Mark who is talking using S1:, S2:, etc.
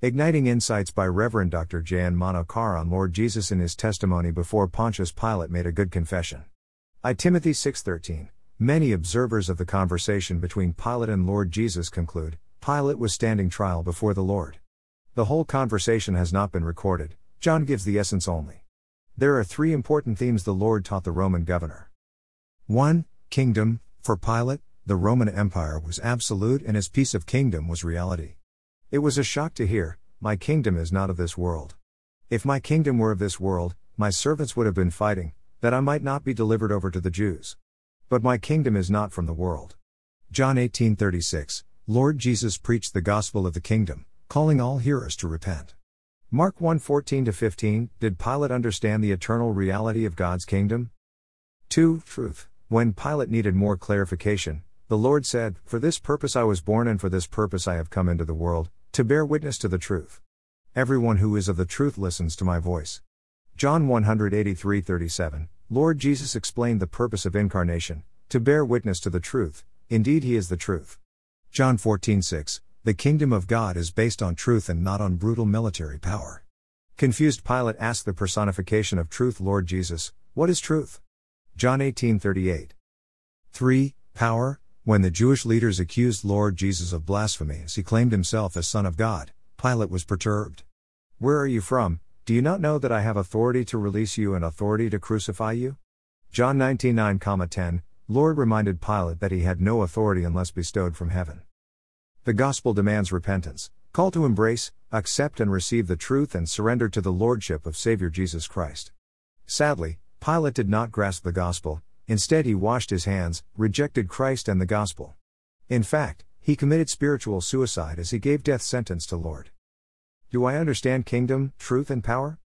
S1: Igniting Insights by Reverend Dr. J.N. Manokaran Lord Jesus in his testimony before Pontius Pilate made a good confession. I Timothy 6:13. Many observers of the conversation between Pilate and Lord Jesus conclude, Pilate was standing trial before the Lord. The whole conversation has not been recorded, John gives the essence only. There are three important themes the Lord taught the Roman governor. 1. Kingdom, for Pilate, the Roman Empire was absolute and his piece of kingdom was reality. It was a shock to hear, My kingdom is not of this world. If my kingdom were of this world, my servants would have been fighting, that I might not be delivered over to the Jews. But my kingdom is not from the world. John 18:36 Lord Jesus preached the gospel of the kingdom, calling all hearers to repent. Mark 1:14 15 Did Pilate understand the eternal reality of God's kingdom? 2. Truth. When Pilate needed more clarification, the Lord said, For this purpose I was born and for this purpose I have come into the world, to bear witness to the truth. Everyone who is of the truth listens to my voice. John 183:37 Lord Jesus explained the purpose of incarnation, to bear witness to the truth. Indeed he is the truth. John 14:6 The kingdom of God is based on truth and not on brutal military power. Confused Pilate asked the personification of truth Lord Jesus, what is truth? John 18:38. 3. Power When the Jewish leaders accused Lord Jesus of blasphemy as he claimed himself as son of God, Pilate was perturbed. Where are you from? Do you not know that I have authority to release you and authority to crucify you? John 19:9, Lord reminded Pilate that he had no authority unless bestowed from heaven. The gospel demands repentance, call to embrace, accept and receive the truth and surrender to the lordship of Savior Jesus Christ. Sadly, Pilate did not grasp the gospel, instead he washed his hands, rejected Christ and the gospel. In fact, he committed spiritual suicide as he gave death sentence to Lord. Do I understand kingdom, truth and power?